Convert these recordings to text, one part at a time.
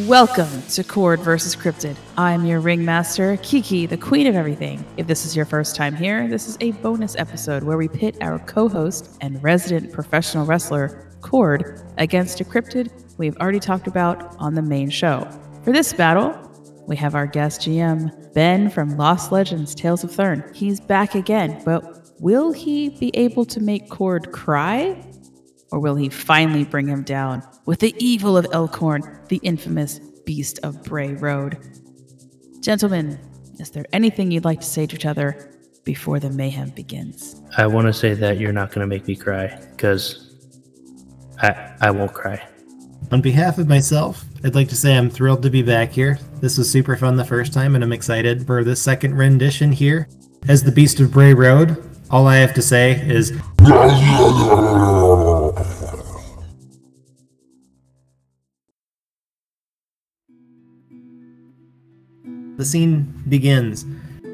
Welcome to Kord versus Cryptid. I'm your ringmaster, Kiki, the queen of everything. If this is your first time here, this is a bonus episode where we pit our co host and resident professional wrestler, Kord, against a cryptid we've already talked about on the main show. For this battle, we have our guest GM, Ben from Lost Legends Tales of Thurne. He's back again, but will he be able to make Kord cry? Or will he finally bring him down with the evil of Elkhorn, the infamous beast of Bray Road? Gentlemen, is there anything you'd like to say to each other before the mayhem begins? I want to say that you're not going to make me cry because I I won't cry. On behalf of myself, I'd like to say I'm thrilled to be back here. This was super fun the first time, and I'm excited for the second rendition here. As the Beast of Bray Road, all I have to say is The scene begins.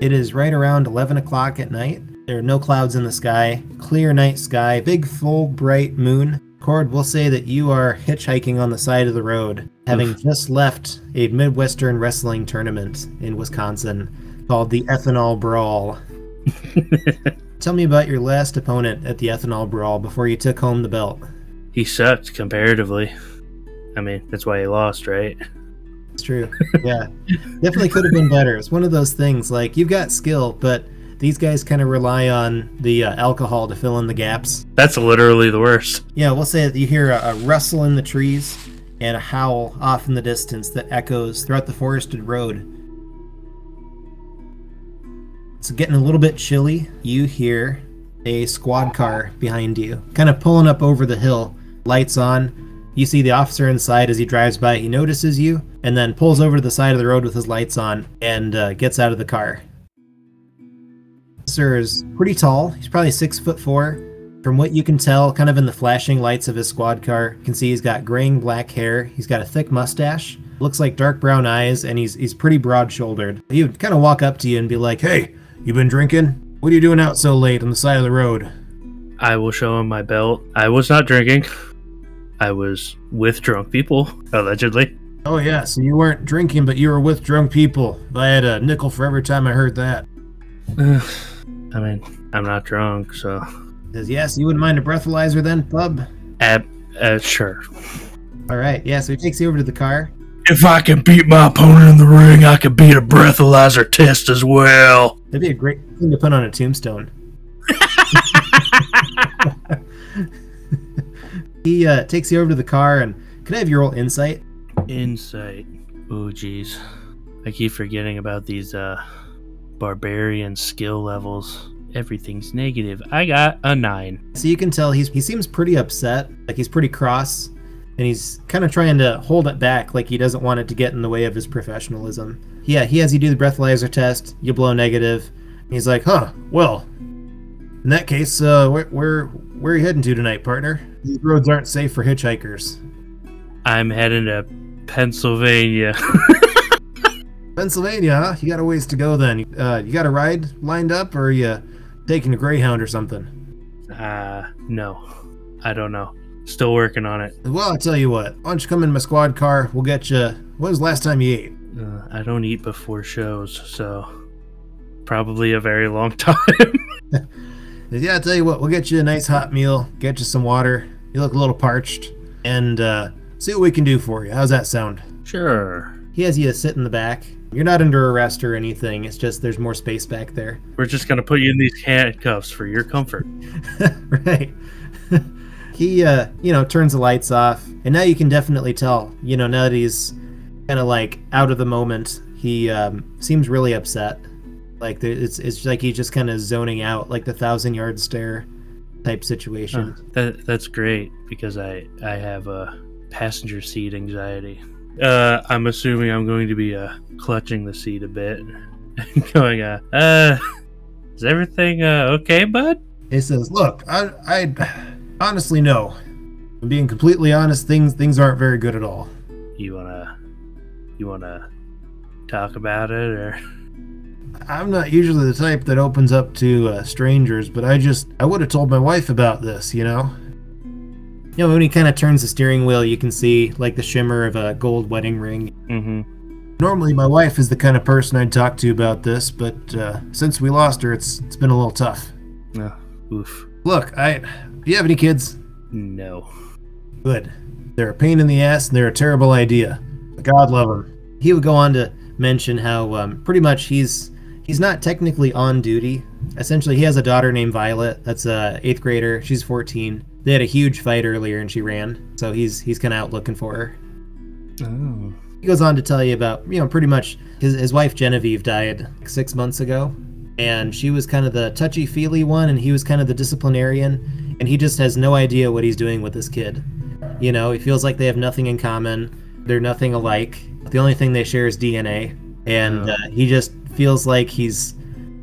It is right around 11 o'clock at night. There are no clouds in the sky, clear night sky, big full bright moon. Kord, we'll say that you are hitchhiking on the side of the road, having just left a Midwestern wrestling tournament in Wisconsin called the Ethanol Brawl. Tell me about your last opponent at the Ethanol Brawl before you took home the belt. He sucked comparatively. I mean, that's why he lost, right? It's true. Yeah. Definitely could have been better. It's one of those things like you've got skill, but these guys kind of rely on the uh, alcohol to fill in the gaps. That's literally the worst. Yeah, we'll say that you hear a, a rustle in the trees and a howl off in the distance that echoes throughout the forested road. It's getting a little bit chilly. You hear a squad car behind you, kind of pulling up over the hill, lights on. You see the officer inside as he drives by. He notices you and then pulls over to the side of the road with his lights on and uh, gets out of the car. Officer is pretty tall. He's probably six foot four. From what you can tell, kind of in the flashing lights of his squad car, you can see he's got graying black hair. He's got a thick mustache. Looks like dark brown eyes, and he's he's pretty broad shouldered. He would kind of walk up to you and be like, "Hey, you been drinking? What are you doing out so late on the side of the road?" I will show him my belt. I was not drinking. I was with drunk people, allegedly. Oh yeah, so you weren't drinking, but you were with drunk people. I had a nickel for every time I heard that. I mean, I'm not drunk, so. Says yes, you wouldn't mind a breathalyzer then, bub? Ab- uh, sure. All right, yeah. So he takes you over to the car. If I can beat my opponent in the ring, I can beat a breathalyzer test as well. That'd be a great thing to put on a tombstone. he uh, takes you over to the car, and can I have your roll insight? Insight. Oh, jeez. I keep forgetting about these uh, barbarian skill levels. Everything's negative. I got a nine. So you can tell he's he seems pretty upset, like he's pretty cross, and he's kind of trying to hold it back, like he doesn't want it to get in the way of his professionalism. Yeah, he has you do the breathalyzer test. You blow negative. He's like, huh? Well, in that case, uh, where where where are you heading to tonight, partner? These roads aren't safe for hitchhikers. I'm heading to Pennsylvania. Pennsylvania, huh? You got a ways to go then. Uh, you got a ride lined up, or are you taking a Greyhound or something? uh, no. I don't know. Still working on it. Well, I'll tell you what. Why don't you come in my squad car? We'll get you. When was the last time you ate? Uh, I don't eat before shows, so probably a very long time. Yeah, I tell you what. We'll get you a nice hot meal. Get you some water. You look a little parched, and uh, see what we can do for you. How's that sound? sure. He has you sit in the back. You're not under arrest or anything. It's just there's more space back there. We're just gonna put you in these handcuffs for your comfort. right. he, uh, you know, turns the lights off, and now you can definitely tell. You know, now that he's kind of like out of the moment, he um, seems really upset. Like it's it's like he's just kind of zoning out, like the thousand yard stare type situation. That that's great because I I have a passenger seat anxiety. Uh, I'm assuming I'm going to be uh clutching the seat a bit, and going uh uh is everything uh okay, bud? He says, "Look, I, I honestly no. I'm being completely honest. Things things aren't very good at all. You wanna you wanna talk about it or I'm not usually the type that opens up to uh, strangers, but I just I would have told my wife about this, you know. You know, when he kind of turns the steering wheel, you can see like the shimmer of a gold wedding ring. Mm-hmm. Normally, my wife is the kind of person I'd talk to about this, but uh, since we lost her, it's it's been a little tough. Oh, oof. Look, I. Do you have any kids? No. Good. They're a pain in the ass and they're a terrible idea. God love them. He would go on to mention how um, pretty much he's he's not technically on duty. Essentially, he has a daughter named Violet. That's a eighth grader. She's 14. They had a huge fight earlier and she ran, so he's he's kind of out looking for her. Oh. He goes on to tell you about you know pretty much his his wife Genevieve died like six months ago, and she was kind of the touchy feely one, and he was kind of the disciplinarian, and he just has no idea what he's doing with this kid. You know, he feels like they have nothing in common. They're nothing alike. The only thing they share is DNA, and Oh. uh, he just feels like he's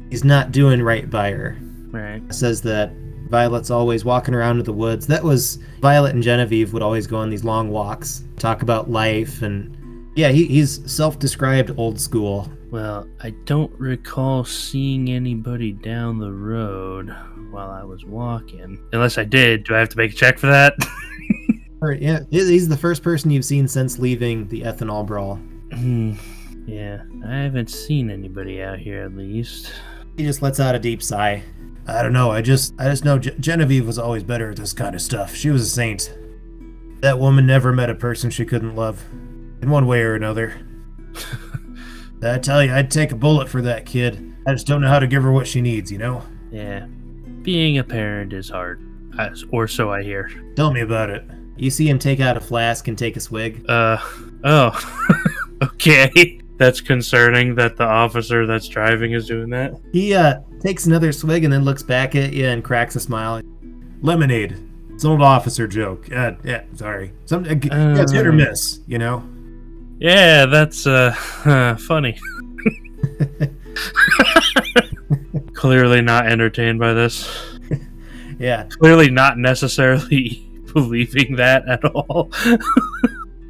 he's not doing right by her. Right. Says that Violet's always walking around in the woods. That was Violet and Genevieve would always go on these long walks, talk about life, and yeah, he, he's self-described old school. Well, I don't recall seeing anybody down the road while I was walking. Unless I did. Do I have to make a check for that? Or, yeah, he's the first person you've seen since leaving the ethanol brawl. Hmm. Yeah, I haven't seen anybody out here at least. He just lets out a deep sigh. I don't know. I just I just know Ge- Genevieve was always better at this kind of stuff. She was a saint. That woman never met a person she couldn't love, in one way or another. I tell you, I'd take a bullet for that kid. I just don't know how to give her what she needs. You know. Yeah. Being a parent is hard. I, or so I hear. Tell me about it. You see him take out a flask and take a swig. Uh, oh. okay. That's concerning that the officer that's driving is doing that. He uh takes another swig and then looks back at you and cracks a smile. Lemonade. It's an old officer joke. Uh, yeah, sorry. Some uh, yeah, it's hit or Uh. miss. You know. Yeah, that's uh funny. Clearly not entertained by this. Yeah. Clearly not necessarily believing that at all.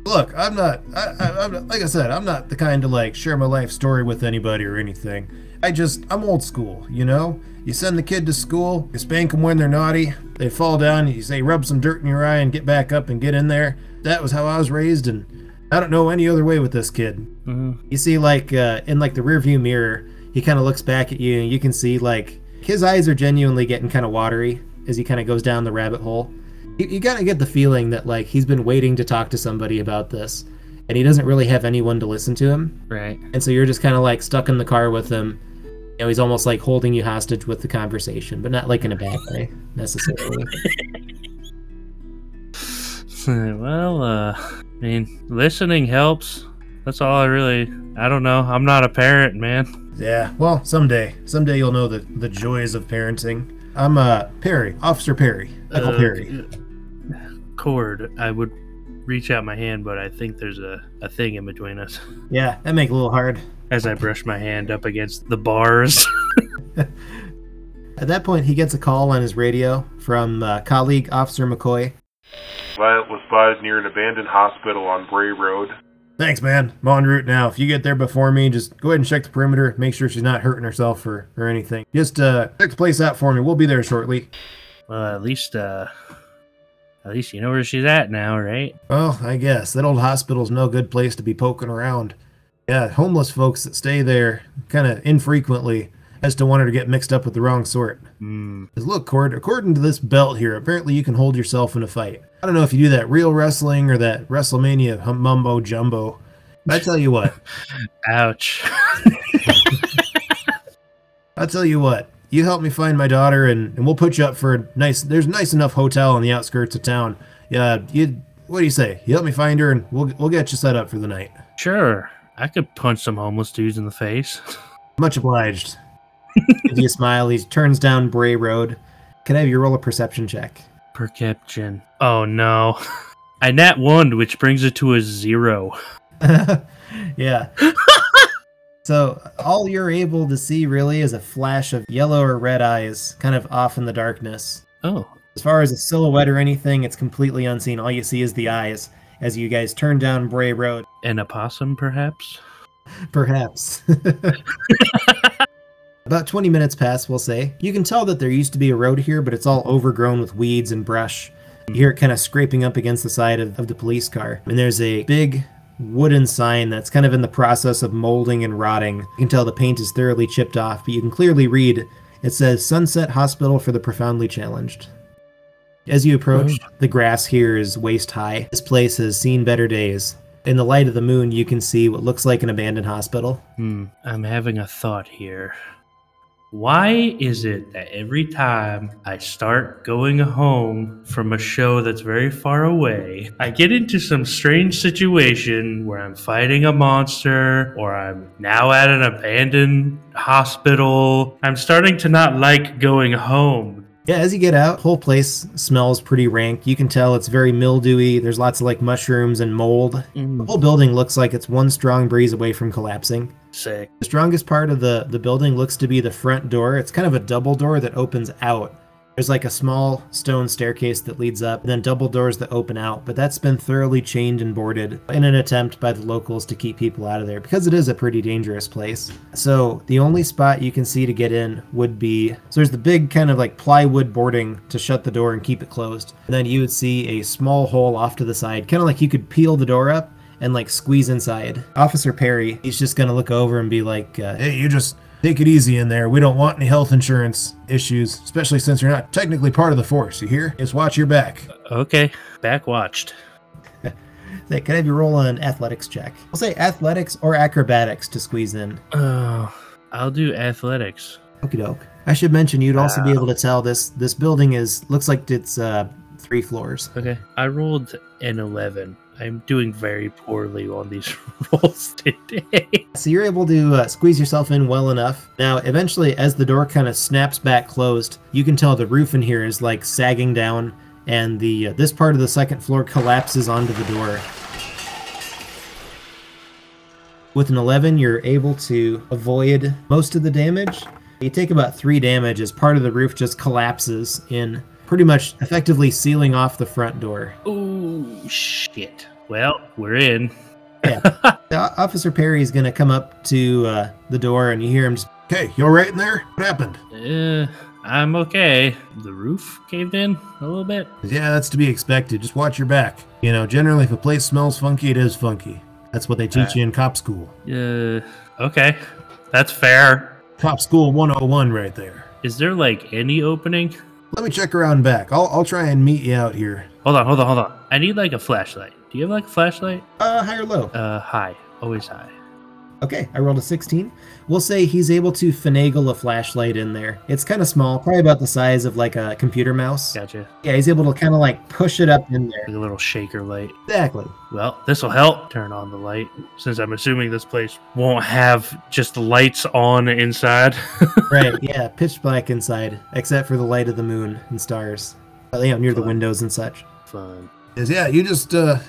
Look, I'm not. I, I, I'm not, like I said, I'm not the kind to like share my life story with anybody or anything. I just, I'm old school. You know. You send the kid to school. You spank them when they're naughty. They fall down. You say, rub some dirt in your eye and get back up and get in there. That was how I was raised, and I don't know any other way with this kid. Mhm. You see, like uh, in like the rearview mirror, he kind of looks back at you, and you can see like his eyes are genuinely getting kind of watery as he kind of goes down the rabbit hole. You, you gotta get the feeling that like he's been waiting to talk to somebody about this, and he doesn't really have anyone to listen to him, Right. and so you're just kind of like stuck in the car with him. You know, he's almost like holding you hostage with the conversation, but not like in a bad way necessarily. well, uh, I mean, listening helps. That's all I really. I don't know. I'm not a parent, man. yeah, well, someday, someday you'll know the the joys of parenting. I'm uh Perry, Officer Perry, Michael Uh, Perry. Kord. I would reach out my hand, but I think there's a, a thing in between us. Yeah, that make it a little hard. As I brush my hand up against the bars. At that point, he gets a call on his radio from uh, colleague Officer McCoy. Violet was spotted near an abandoned hospital on Bray Road. Thanks, man. I'm en route now. If you get there before me, just go ahead and check the perimeter. Make sure she's not hurting herself or, or anything. Just uh, check the place out for me. We'll be there shortly. well, at least, uh, at least you know where she's at now, right? Well, I guess that old hospital's no good place to be poking around. Yeah, homeless folks that stay there kind of infrequently as to want her to get mixed up with the wrong sort. Hmm. 'Cause look, Kord, according to this belt here, apparently you can hold yourself in a fight. I don't know if you do that real wrestling or that WrestleMania hum- mumbo jumbo. I tell you what, Ouch. I'll tell you what. You help me find my daughter, and, and we'll put you up for a nice. There's a nice enough hotel on the outskirts of town. Yeah, you. What do you say? You help me find her, and we'll we'll get you set up for the night. Sure. I could punch some homeless dudes in the face. Much obliged. Gives you a smile. He turns down Bray Road. Can I have you roll a perception check? Perception. Oh no. I nat one, which brings it to a zero. yeah. So all you're able to see really is a flash of yellow or red eyes, kind of off in the darkness. Oh. As far as a silhouette or anything, it's completely unseen. All you see is the eyes as you guys turn down Bray Road. An opossum, perhaps? Perhaps. About 20 minutes pass, we'll say. You can tell that there used to be a road here, but it's all overgrown with weeds and brush. You hear it kind of scraping up against the side of, of the police car. And there's a big wooden sign that's kind of in the process of molding and rotting. You can tell the paint is thoroughly chipped off, but you can clearly read it says Sunset Hospital for the Profoundly Challenged. As you approach, the grass here is waist high. This place has seen better days. In the light of the moon, you can see what looks like an abandoned hospital. Hmm, I'm having a thought here. Why is it that every time I start going home from a show that's very far away, I get into some strange situation where I'm fighting a monster or I'm now at an abandoned hospital? I'm starting to not like going home. Yeah, as you get out, whole place smells pretty rank. You can tell it's very mildewy. There's lots of like mushrooms and mold. Mm. The whole building looks like it's one strong breeze away from collapsing. Sick. The strongest part of the, the building looks to be the front door. It's kind of a double door that opens out. There's like a small stone staircase that leads up, and then double doors that open out, but that's been thoroughly chained and boarded in an attempt by the locals to keep people out of there because it is a pretty dangerous place. So the only spot you can see to get in would be so there's the big kind of like plywood boarding to shut the door and keep it closed. And then you would see a small hole off to the side, kind of like you could peel the door up and like squeeze inside. Officer Perry, he's just gonna look over and be like, uh, Hey, you just take it easy in there. We don't want any health insurance issues, especially since you're not technically part of the force. You hear? Just watch your back. Okay, back watched. Hey, can I have you roll an athletics check? I'll say athletics or acrobatics to squeeze in. Oh, I'll do athletics. Okie doke. I should mention you'd also be able to tell this this building is looks like it's uh three floors. Okay, I rolled an 11. I'm doing very poorly on these rolls today. So you're able to uh, squeeze yourself in well enough. Now, eventually, as the door kind of snaps back closed, you can tell the roof in here is like sagging down, and the uh, this part of the second floor collapses onto the door. With an 11, you're able to avoid most of the damage. You take about three damage as part of the roof just collapses in, pretty much effectively sealing off the front door. Oh, shit. Well, we're in. The Officer Perry is going to come up to uh, the door, and you hear him just Okay, you all right in there? What happened? Uh, I'm okay. The roof caved in a little bit. Yeah, that's to be expected. Just watch your back. You know, generally, if a place smells funky, it is funky. That's what they teach you in cop school. Uh, okay. That's fair. Cop school 101 right there. Is there like any opening? Let me check around back. I'll, I'll try and meet you out here. Hold on, hold on, hold on. I need like a flashlight. Do you have like a flashlight? uh, high or low. Uh, high. Always high. Okay, I rolled a 16. We'll say he's able to finagle a flashlight in there. It's kind of small, probably about the size of like a computer mouse. Gotcha. Yeah, he's able to kind of like push it up in there. Like a little shaker light. Exactly. Well, this will help. Turn on the light, since I'm assuming this place won't have just lights on inside. Right, yeah, pitch black inside, except for the light of the moon and stars. Uh, you know, near the windows and such. Fun. Is yeah, you just uh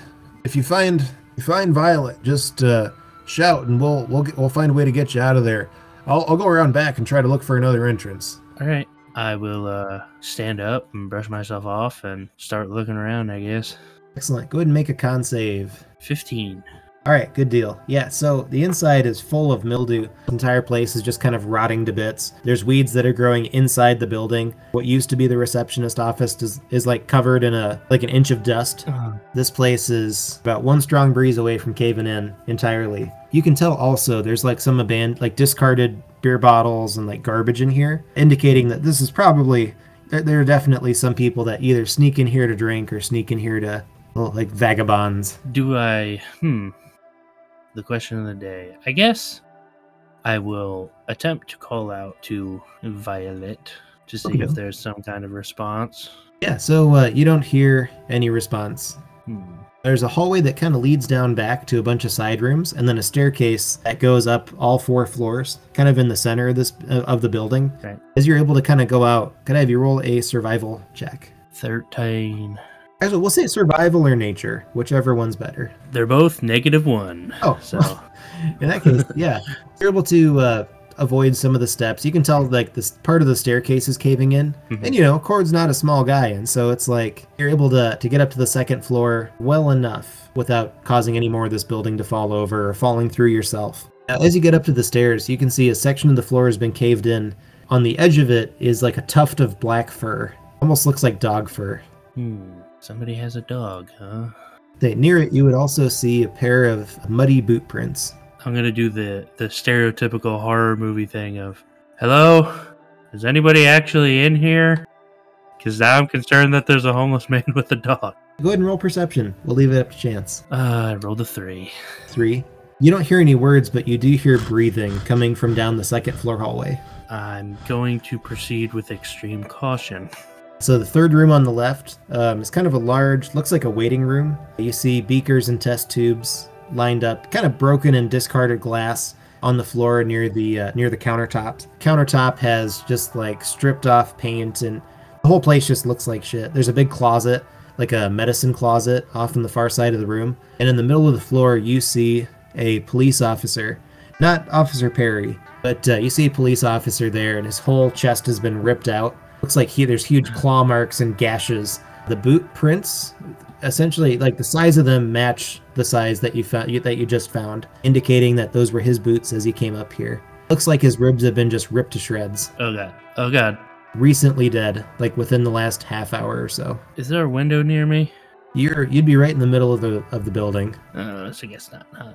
if you find you find Violet, just uh shout and we'll we'll get, we'll find a way to get you out of there. I'll I'll go around back and try to look for another entrance. All right. I will uh, stand up and brush myself off and start looking around. I guess. Excellent. Go ahead and make a con save. Fifteen. All right, good deal. Yeah, so the inside is full of mildew. The entire place is just kind of rotting to bits. There's weeds that are growing inside the building. What used to be the receptionist office is, is like covered in a like an inch of dust. This place is about one strong breeze away from caving in entirely. You can tell also there's like some abandoned, like discarded beer bottles and like garbage in here, indicating that this is probably there, there are definitely some people that either sneak in here to drink or sneak in here to well, like vagabonds. Do I? Hmm. The question of the day. I guess I will attempt to call out to Violet to see Okay. if there's some kind of response. Yeah, so uh, you don't hear any response. Hmm. There's a hallway that kind of leads down back to a bunch of side rooms, and then a staircase that goes up all four floors, kind of in the center of this uh, of the building. Okay. As you're able to kind of go out, can I have you roll a survival check? Thirteen. Actually, we'll say survival or nature, whichever one's better. They're both negative one. Oh, So In that case, yeah, you're able to uh, avoid some of the steps. You can tell like this part of the staircase is caving in, Mhm. and you know, Kord's not a small guy, and so it's like you're able to to get up to the second floor well enough without causing any more of this building to fall over or falling through yourself. As you get up to the stairs, you can see a section of the floor has been caved in. On the edge of it is like a tuft of black fur, almost looks like dog fur. hmm. Somebody has a dog, huh? Okay, near it, you would also see a pair of muddy boot prints. I'm gonna do the the stereotypical horror movie thing of, "Hello, is anybody actually in here?" Because now I'm concerned that there's a homeless man with a dog. Go ahead and roll perception. We'll leave it up to chance. Uh, I rolled a three. Three. You don't hear any words, but you do hear breathing coming from down the second floor hallway. I'm going to proceed with extreme caution. So the third room on the left um, is kind of a large, looks like a waiting room. You see beakers and test tubes lined up, kind of broken and discarded glass on the floor near the uh, near the countertop. Countertop has just like stripped off paint, and the whole place just looks like shit. There's a big closet, like a medicine closet, off on the far side of the room, and in the middle of the floor you see a police officer, not Officer Perry, but uh, you see a police officer there, and his whole chest has been ripped out. Looks like he there's huge claw marks and gashes. The boot prints, essentially, like the size of them match the size that you found that you just found, indicating that those were his boots as he came up here. Looks like his ribs have been just ripped to shreds. Oh god. Oh god. Recently dead, like within the last half hour or so. Is there a window near me? You're you'd be right in the middle of the of the building. Uh, so I guess not. Huh?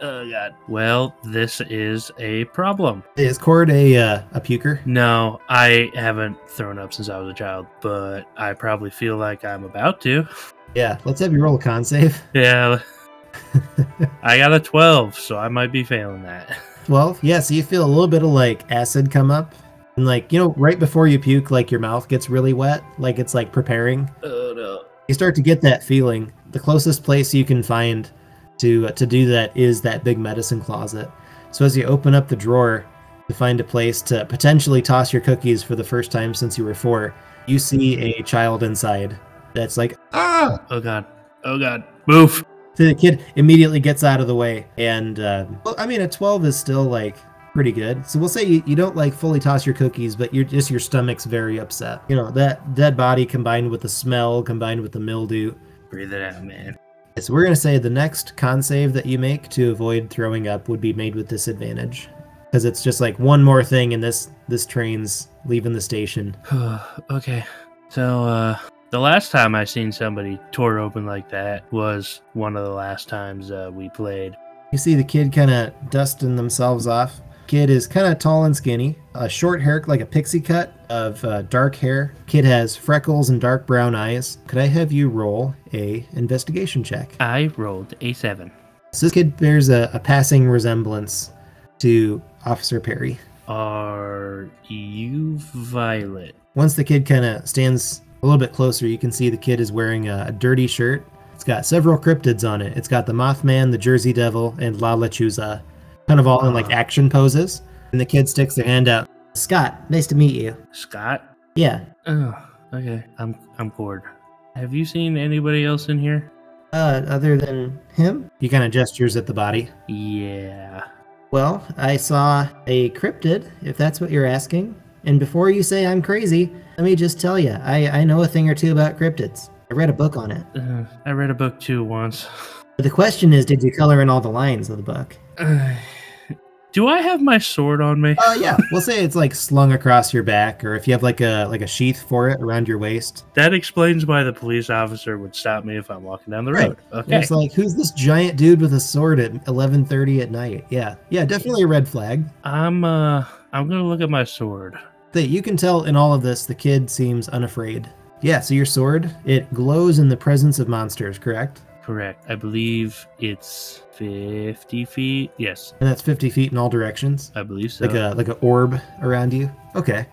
Oh god. Well, this is a problem. Is Kord a uh, a puker? No, I haven't thrown up since I was a child, but I probably feel like I'm about to. Yeah. Let's have you roll a con save. Yeah. I got a 12, so I might be failing that. 12 yeah so you feel a little bit of like acid come up and like you know right before you puke like your mouth gets really wet like it's like preparing Oh no. you start to get that feeling the closest place you can find to uh, to do that is that big medicine closet so as you open up the drawer to find a place to potentially toss your cookies for the first time since you were four you see a child inside that's like ah Oh god. Oh god. Move. So the kid immediately gets out of the way, and uh, well, I mean, a twelve is still like pretty good. So we'll say you, you don't like fully toss your cookies, but you're just your stomach's very upset. You know that dead body combined with the smell, combined with the mildew. Breathe it out, man. So we're gonna say the next con save that you make to avoid throwing up would be made with disadvantage, because it's just like one more thing, and this this train's leaving the station. okay. So, uh, the last time I seen somebody tore open like that was one of the last times uh, we played. You see the kid kind of dusting themselves off. Kid is kind of tall and skinny, a short hair like a pixie cut of uh, dark hair. Kid has freckles and dark brown eyes. Could I have you roll a investigation check? I rolled a seven. So this kid bears a, a passing resemblance to Officer Perry. Are you Violet? Once the kid kind of stands a little bit closer, you can see the kid is wearing a, a dirty shirt. It's got several cryptids on it. It's got the Mothman, the Jersey Devil, and La Lechuza, kind of all in like action poses. And the kid sticks their hand out. Scott, nice to meet you. Scott? Yeah. Oh, okay. I'm I'm Kord. Have you seen anybody else in here? Uh, other than him? He kind of gestures at the body. Yeah. Well, I saw a cryptid, if that's what you're asking. And before you say I'm crazy, let me just tell you, I, I know a thing or two about cryptids. I read a book on it. Uh, I read a book too once. But the question is, did you color in all the lines of the book? Do I have my sword on me? Uh, yeah, we'll say it's like slung across your back, or if you have like a like a sheath for it around your waist. That explains why the police officer would stop me if I'm walking down the Right. road. Okay. It's like, who's this giant dude with a sword at 11:30 at night? Yeah, yeah, definitely a red flag. I'm uh I'm gonna look at my sword. That you can tell in all of this, the kid seems unafraid. Yeah, so your sword, it glows in the presence of monsters, correct? Correct. I believe it's fifty feet. Yes, And that's 50 feet in all directions. I believe so. like a like an orb around you. Okay,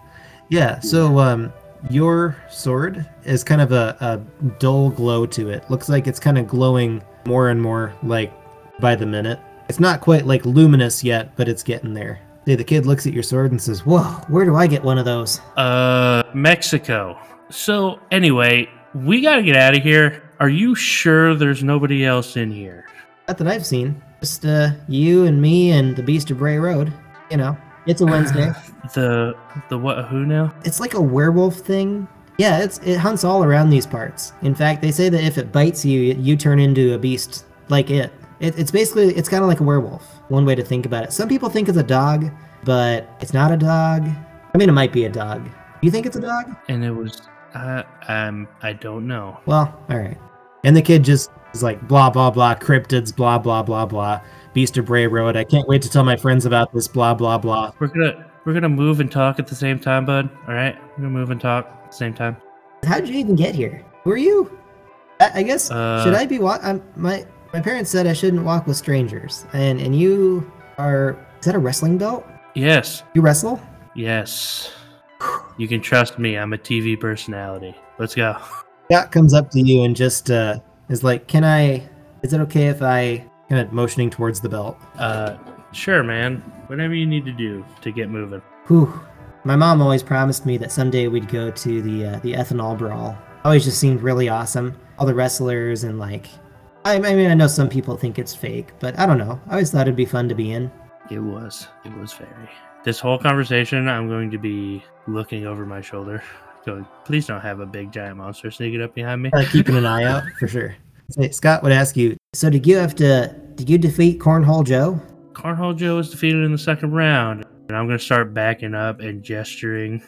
yeah. So um, your sword is kind of a, a dull glow to it. Looks like it's kind of glowing more and more, like by the minute. It's not quite like luminous yet, but it's getting there. Hey, the kid looks at your sword and says, "Whoa, where do I get one of those?" Uh, Mexico. So anyway, we gotta get out of here. Are you sure there's nobody else in here? Not that I've seen. Just uh, you and me and the Beast of Bray Road. You know, it's a Wednesday. The the what? Who now? it's like a werewolf thing. Yeah, it's it hunts all around these parts. In fact, they say that if it bites you, you turn into a beast like it. it it's basically it's kind of like a werewolf. One way to think about it. Some people think it's a dog, but it's not a dog. I mean, it might be a dog. You think it's a dog? And it was Uh, um, I don't know. Well, all right. And the kid just is like blah blah blah cryptids blah blah blah blah Beast of Bray Road. I can't wait to tell my friends about this blah blah blah. We're gonna we're gonna move and talk at the same time, bud. All right, we're gonna move and talk at the same time. How did you even get here? Who are you? I, I guess Uh, should I be walk? I'm, my my parents said I shouldn't walk with strangers, and and you are. Is that a wrestling belt? Yes, You wrestle? yes. You can trust me. I'm a TV personality. Let's go. Scott comes up to you and just uh, is like, "Can I? Is it okay if I?" Kind of motioning towards the belt. Uh, sure, man. Whatever you need to do to get moving. Whew. My mom always promised me that someday we'd go to the uh, the ethanol brawl. Always just seemed really awesome. All the wrestlers and like, I, I mean, I know some people think it's fake, but I don't know. I always thought it'd be fun to be in. It was. It was very. This whole conversation, I'm going to be looking over my shoulder, going, "Please don't have a big giant monster sneaking up behind me." Uh, keeping an eye out for sure. Scott would ask you. So did you have to? Did you defeat Cornhole Joe? Cornhole Joe was defeated in the second round, and I'm going to start backing up and gesturing.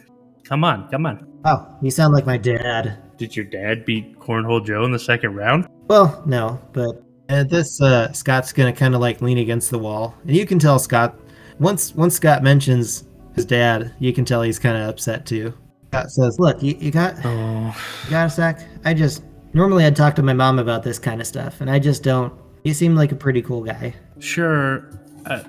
Come on, come on. Oh, you sound like my dad. Did your dad beat Cornhole Joe in the second round? Well, no, but at this, uh, Scott's gonna kind of like lean against the wall, and you can tell Scott. Once once Scott mentions his dad, you can tell he's kind of upset too. Scott says, "Look, you, you got Oh, you got a sec? I just normally I'd talk to my mom about this kind of stuff, and I just don't. You seem like a pretty cool guy. sure. Uh,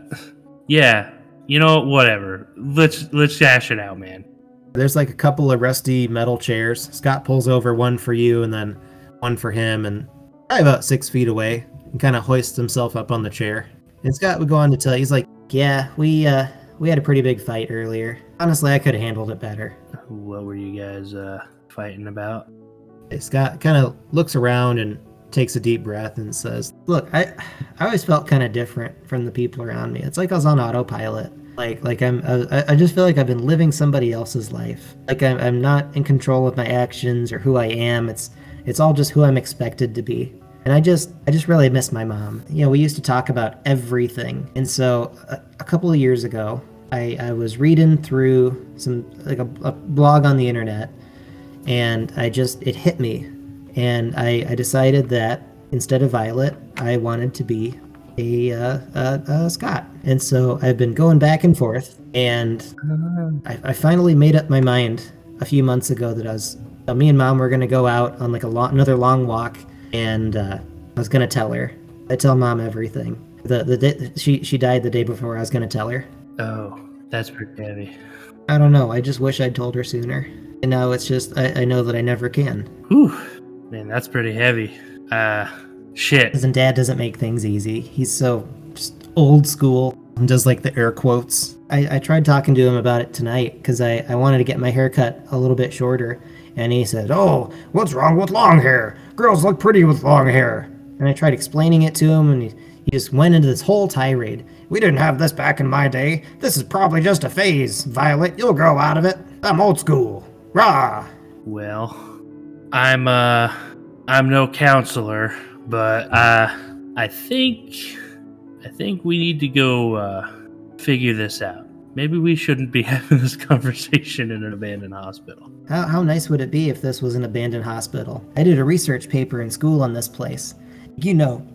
yeah, you know, whatever. Let's let's dash it out, man. There's like a couple of rusty metal chairs. Scott pulls over one for you and then one for him, and probably about six feet away, and kind of hoists himself up on the chair. And Scott would go on to tell you, he's like, "Yeah, we uh we had a pretty big fight earlier. Honestly, I could have handled it better." What were you guys uh, fighting about? Scott kind of looks around and takes a deep breath and says, "Look, I I always felt kind of different from the people around me. It's like I was on autopilot. Like like I'm I, I just feel like I've been living somebody else's life. Like I'm I'm not in control of my actions or who I am. It's it's all just who I'm expected to be." And I just, I just really miss my mom. You know, we used to talk about everything. And so, a, a couple of years ago, I, I was reading through some like a, a blog on the internet, and I just it hit me, and I, I decided that instead of Violet, I wanted to be a, uh, Scott, and so I've been going back and forth, and I, I finally made up my mind a few months ago that I was uh, me and mom were gonna go out on like a long, another long walk, and uh, I was gonna tell her. I tell mom everything. The the day, she she died the day before I was gonna tell her. Oh, that's pretty heavy. I don't know. I just wish I'd told her sooner. And now it's just I, I know that I never can. Whew, man, that's pretty heavy. Uh, shit. And dad doesn't make things easy. He's so just old school and does like the air quotes. I, I tried talking to him about it tonight because I, I wanted to get my hair cut a little bit shorter. And he said, Oh, what's wrong with long hair? Girls look pretty with long hair. And I tried explaining it to him, and he, he just went into this whole tirade. We didn't have this back in my day. This is probably just a phase, Violet. You'll grow out of it. I'm old school. Rah! Well, I'm uh, I'm no counselor, but uh, I think, I think we need to go uh, figure this out. Maybe we shouldn't be having this conversation in an abandoned hospital. How, how nice would it be if this was an abandoned hospital? I did a research paper in school on this place. You know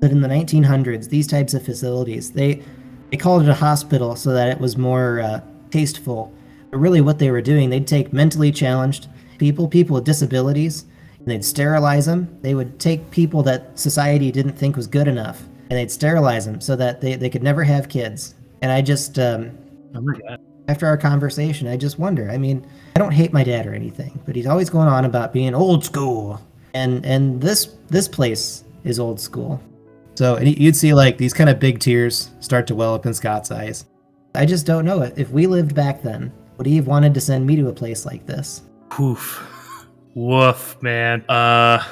that in the 1900s, these types of facilities, they they called it a hospital so that it was more uh, tasteful. But really, what they were doing, they'd take mentally challenged people, people with disabilities, and they'd sterilize them. They would take people that society didn't think was good enough, and they'd sterilize them so that they, they could never have kids. And I just, um, Oh my god. after our conversation, I just wonder. I mean, I don't hate my dad or anything, but he's always going on about being old school, and and this this place is old school. So and you'd see like these kind of big tears start to well up in Scott's eyes. I just don't know it. If we lived back then, would he have wanted to send me to a place like this? Woof. Woof, man. Uh,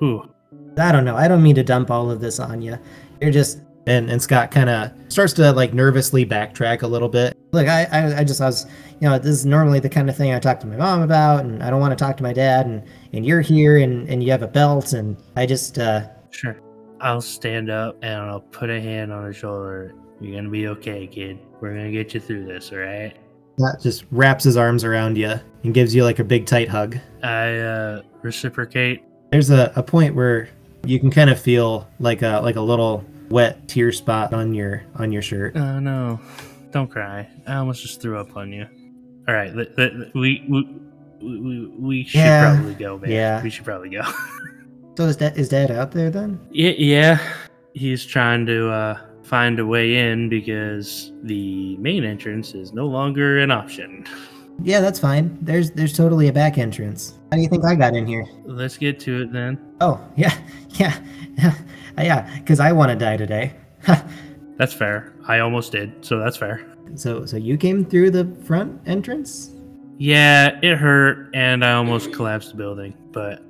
whew. I don't know. I don't mean to dump all of this on you. You're just and and Scott kind of starts to like nervously backtrack a little bit. Look, I, I I just I was you know this is normally the kind of thing I talk to my mom about, and I don't want to talk to my dad, and and you're here, and and you have a belt, and I just uh Sure. I'll stand up and I'll put a hand on his shoulder. You're gonna be okay, kid. We're gonna get you through this, alright? That just wraps his arms around you and gives you like a big tight hug. I uh, reciprocate. There's a, a point where you can kind of feel like a like a little wet tear spot on your on your shirt. Oh no, don't cry. I almost just threw up on you. All right, we we we, we should Yeah, probably go, man. yeah. we should probably go. So is dad is dad out there then? yeah, yeah, he's trying to uh, find a way in because the main entrance is no longer an option. Yeah, that's fine. There's there's totally a back entrance. How do you think I got in here? Let's get to it then. Oh yeah, yeah, yeah. Because I want to die today. That's fair. I almost did, so that's fair. so so you came through the front entrance. Yeah, it hurt, and I almost collapsed the building, but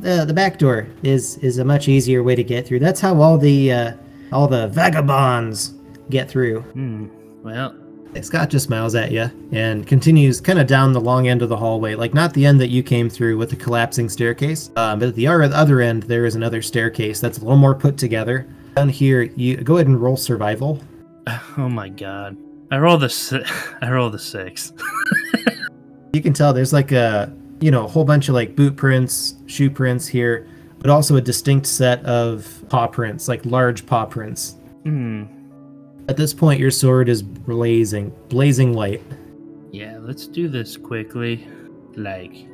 The the back door is is a much easier way to get through. That's how all the uh, all the vagabonds get through. hmm, well, Scott just smiles at you and continues kind of down the long end of the hallway, like not the end that you came through with the collapsing staircase, um, but at the other end there is another staircase that's a little more put together. Down here, you go ahead and roll survival. oh my god, I roll the si- I rolled the six. You can tell there's like a you know a whole bunch of like boot prints, shoe prints here, but also a distinct set of paw prints, like large paw prints. Hmm. At this point, your sword is blazing, blazing white. Yeah, let's do this quickly, like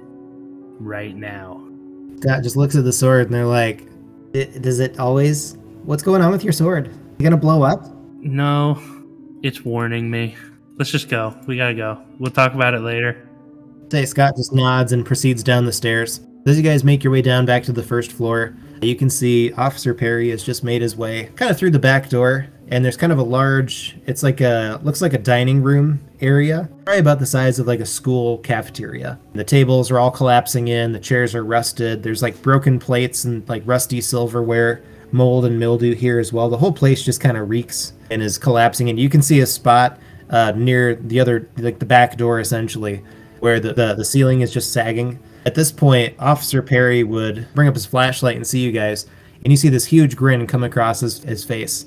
right now. Scott just looks at the sword and they're like, "Does it always? What's going on with your sword? You gonna blow up?" No, it's warning me. Let's just go. We gotta go. We'll talk about it later. Scott just nods and proceeds down the stairs. As you guys make your way down back to the first floor, you can see Officer Perry has just made his way kind of through the back door, and there's kind of a large. It's like a looks like a dining room area, probably about the size of like a school cafeteria. The tables are all collapsing in. The chairs are rusted. There's like broken plates and like rusty silverware, mold and mildew here as well. The whole place just kind of reeks and is collapsing, and you can see a spot uh, near the other, like the back door essentially, where the, the, the ceiling is just sagging. At this point, Officer Perry would bring up his flashlight and see you guys, and you see this huge grin come across his, his face.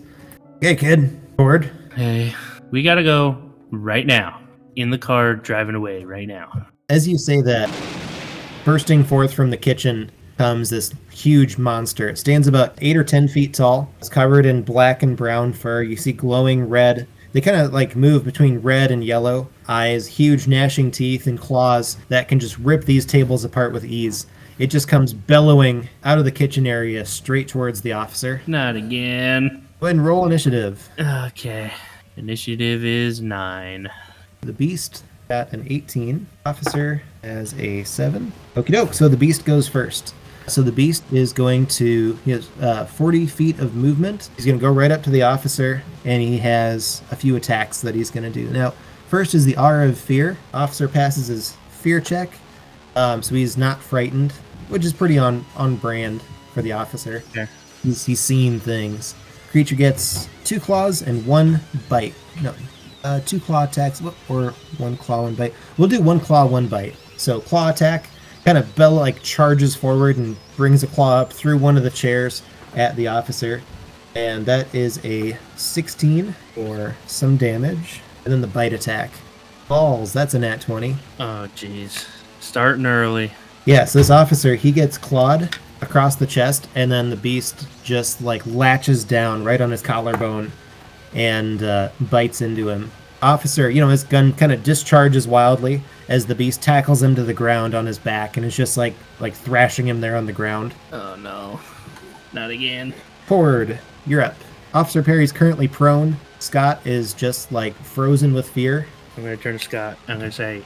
Hey, kid. Bored? Hey, we gotta go right now. In the car, driving away right now. As you say that, bursting forth from the kitchen comes this huge monster. It stands about eight or ten feet tall. It's covered in black and brown fur. You see glowing red. They kind of like move between red and yellow eyes, huge gnashing teeth and claws that can just rip these tables apart with ease. It just comes bellowing out of the kitchen area straight towards the officer. Not again. Go ahead and roll initiative. Okay. Initiative is nine. The beast got an 18. Officer has a 7. Okie doke. So the beast goes first. So the beast is going to, he has uh, 40 feet of movement. He's going to go right up to the officer, and he has a few attacks that he's going to do. Now, first is the aura of fear. Officer passes his fear check, um, so he's not frightened, which is pretty on, on brand for the officer. Okay. He's, he's seen things. Creature gets two claws and one bite. No, uh, two claw attacks or one claw, one bite. We'll do one claw, one bite. So claw attack, kind of Bella like charges forward and brings a claw up through one of the chairs at the officer, and that is a 16 or some damage. And then the bite attack, balls. That's a nat 20. Oh, jeez. Starting early. Yes, this officer he gets clawed across the chest, and then the beast just like latches down right on his collarbone and uh, bites into him. Officer, you know, his gun kind of discharges wildly as the beast tackles him to the ground on his back, and is just like like thrashing him there on the ground. Oh, no. Not again. Forward, you're up. Officer Perry's currently prone. Scott is just like frozen with fear. I'm gonna turn to Scott. I'm gonna say,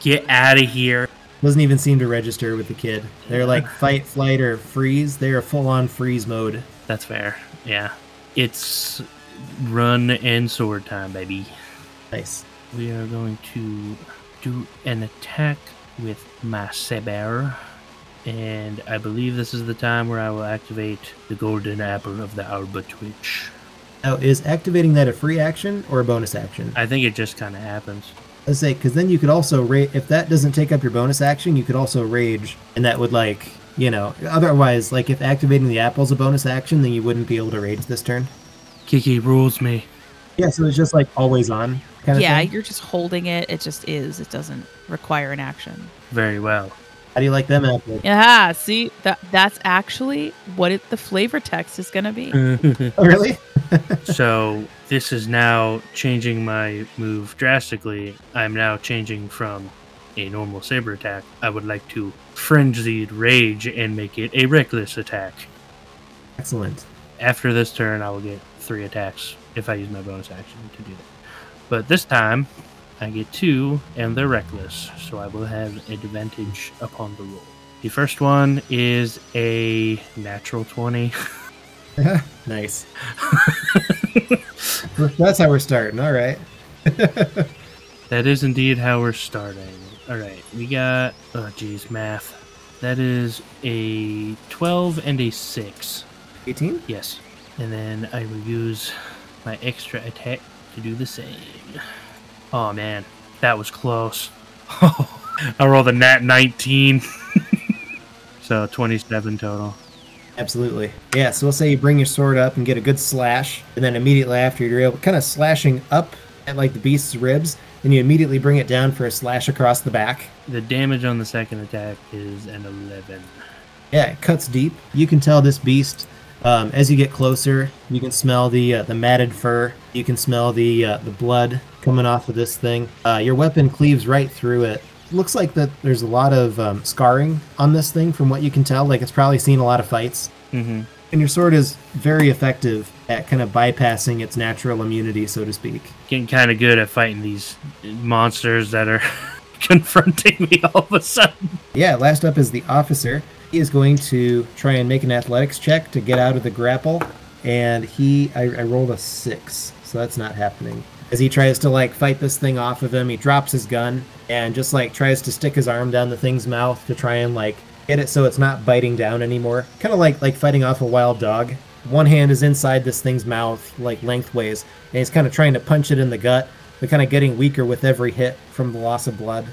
get out of here. Doesn't even seem to register with the kid. They're like fight, flight, or freeze. They are full on freeze mode. That's fair. Yeah. It's run and sword time, baby. Nice. We are going to do an attack with my saber. And I believe this is the time where I will activate the golden apple of the Alba Twitch. Now, is activating that a free action or a bonus action? I think it just kind of happens. Let's say, because then you could also rage. If that doesn't take up your bonus action, you could also rage, and that would like, you know, otherwise, like if activating the apple is a bonus action, then you wouldn't be able to rage this turn. Kiki rules me. Yeah, so it's just like always on kind of yeah, thing. you're just holding it. It just is. It doesn't require an action. Very well. How do you like them apples? Yeah, see that that's actually what it, the flavor text is going to be. Oh, really? so this is now changing my move drastically. I'm now changing from a normal saber attack. I would like to frenzied rage and make it a reckless attack. Excellent. After this turn, I will get three attacks if I use my bonus action to do that. But this time, I get two, and they're reckless, so I will have advantage upon the roll. The first one is a natural 20. nice. That's how we're starting. All right. That is indeed how we're starting. All right, we got oh geez, math. That is a 12 and a 6. 18? Yes. And then I will use my extra attack to do the same. Oh man, that was close. I rolled a nat 19. so 27 total. Absolutely. Yeah, so let's say you bring your sword up and get a good slash, and then immediately after you're able kind of slashing up at like the beast's ribs, and you immediately bring it down for a slash across the back. The damage on the second attack is an 11. Yeah, it cuts deep. You can tell this beast. Um, as you get closer, you can smell the uh, the matted fur. You can smell the uh, the blood coming off of this thing. Uh, your weapon cleaves right through it. Looks like that there's a lot of um, scarring on this thing, from what you can tell. Like it's probably seen a lot of fights. Mm-hmm. And your sword is very effective at kind of bypassing its natural immunity, so to speak. Getting kind of good at fighting these monsters that are confronting me all of a sudden. Yeah, last up is the officer. Is going to try and make an athletics check to get out of the grapple, and he I, I rolled a six, so that's not happening. As he tries to like fight this thing off of him, he drops his gun and just like tries to stick his arm down the thing's mouth to try and like get it so it's not biting down anymore. Kind of like like fighting off a wild dog. One hand is inside this thing's mouth, like lengthways, and he's kind of trying to punch it in the gut, but kind of getting weaker with every hit from the loss of blood.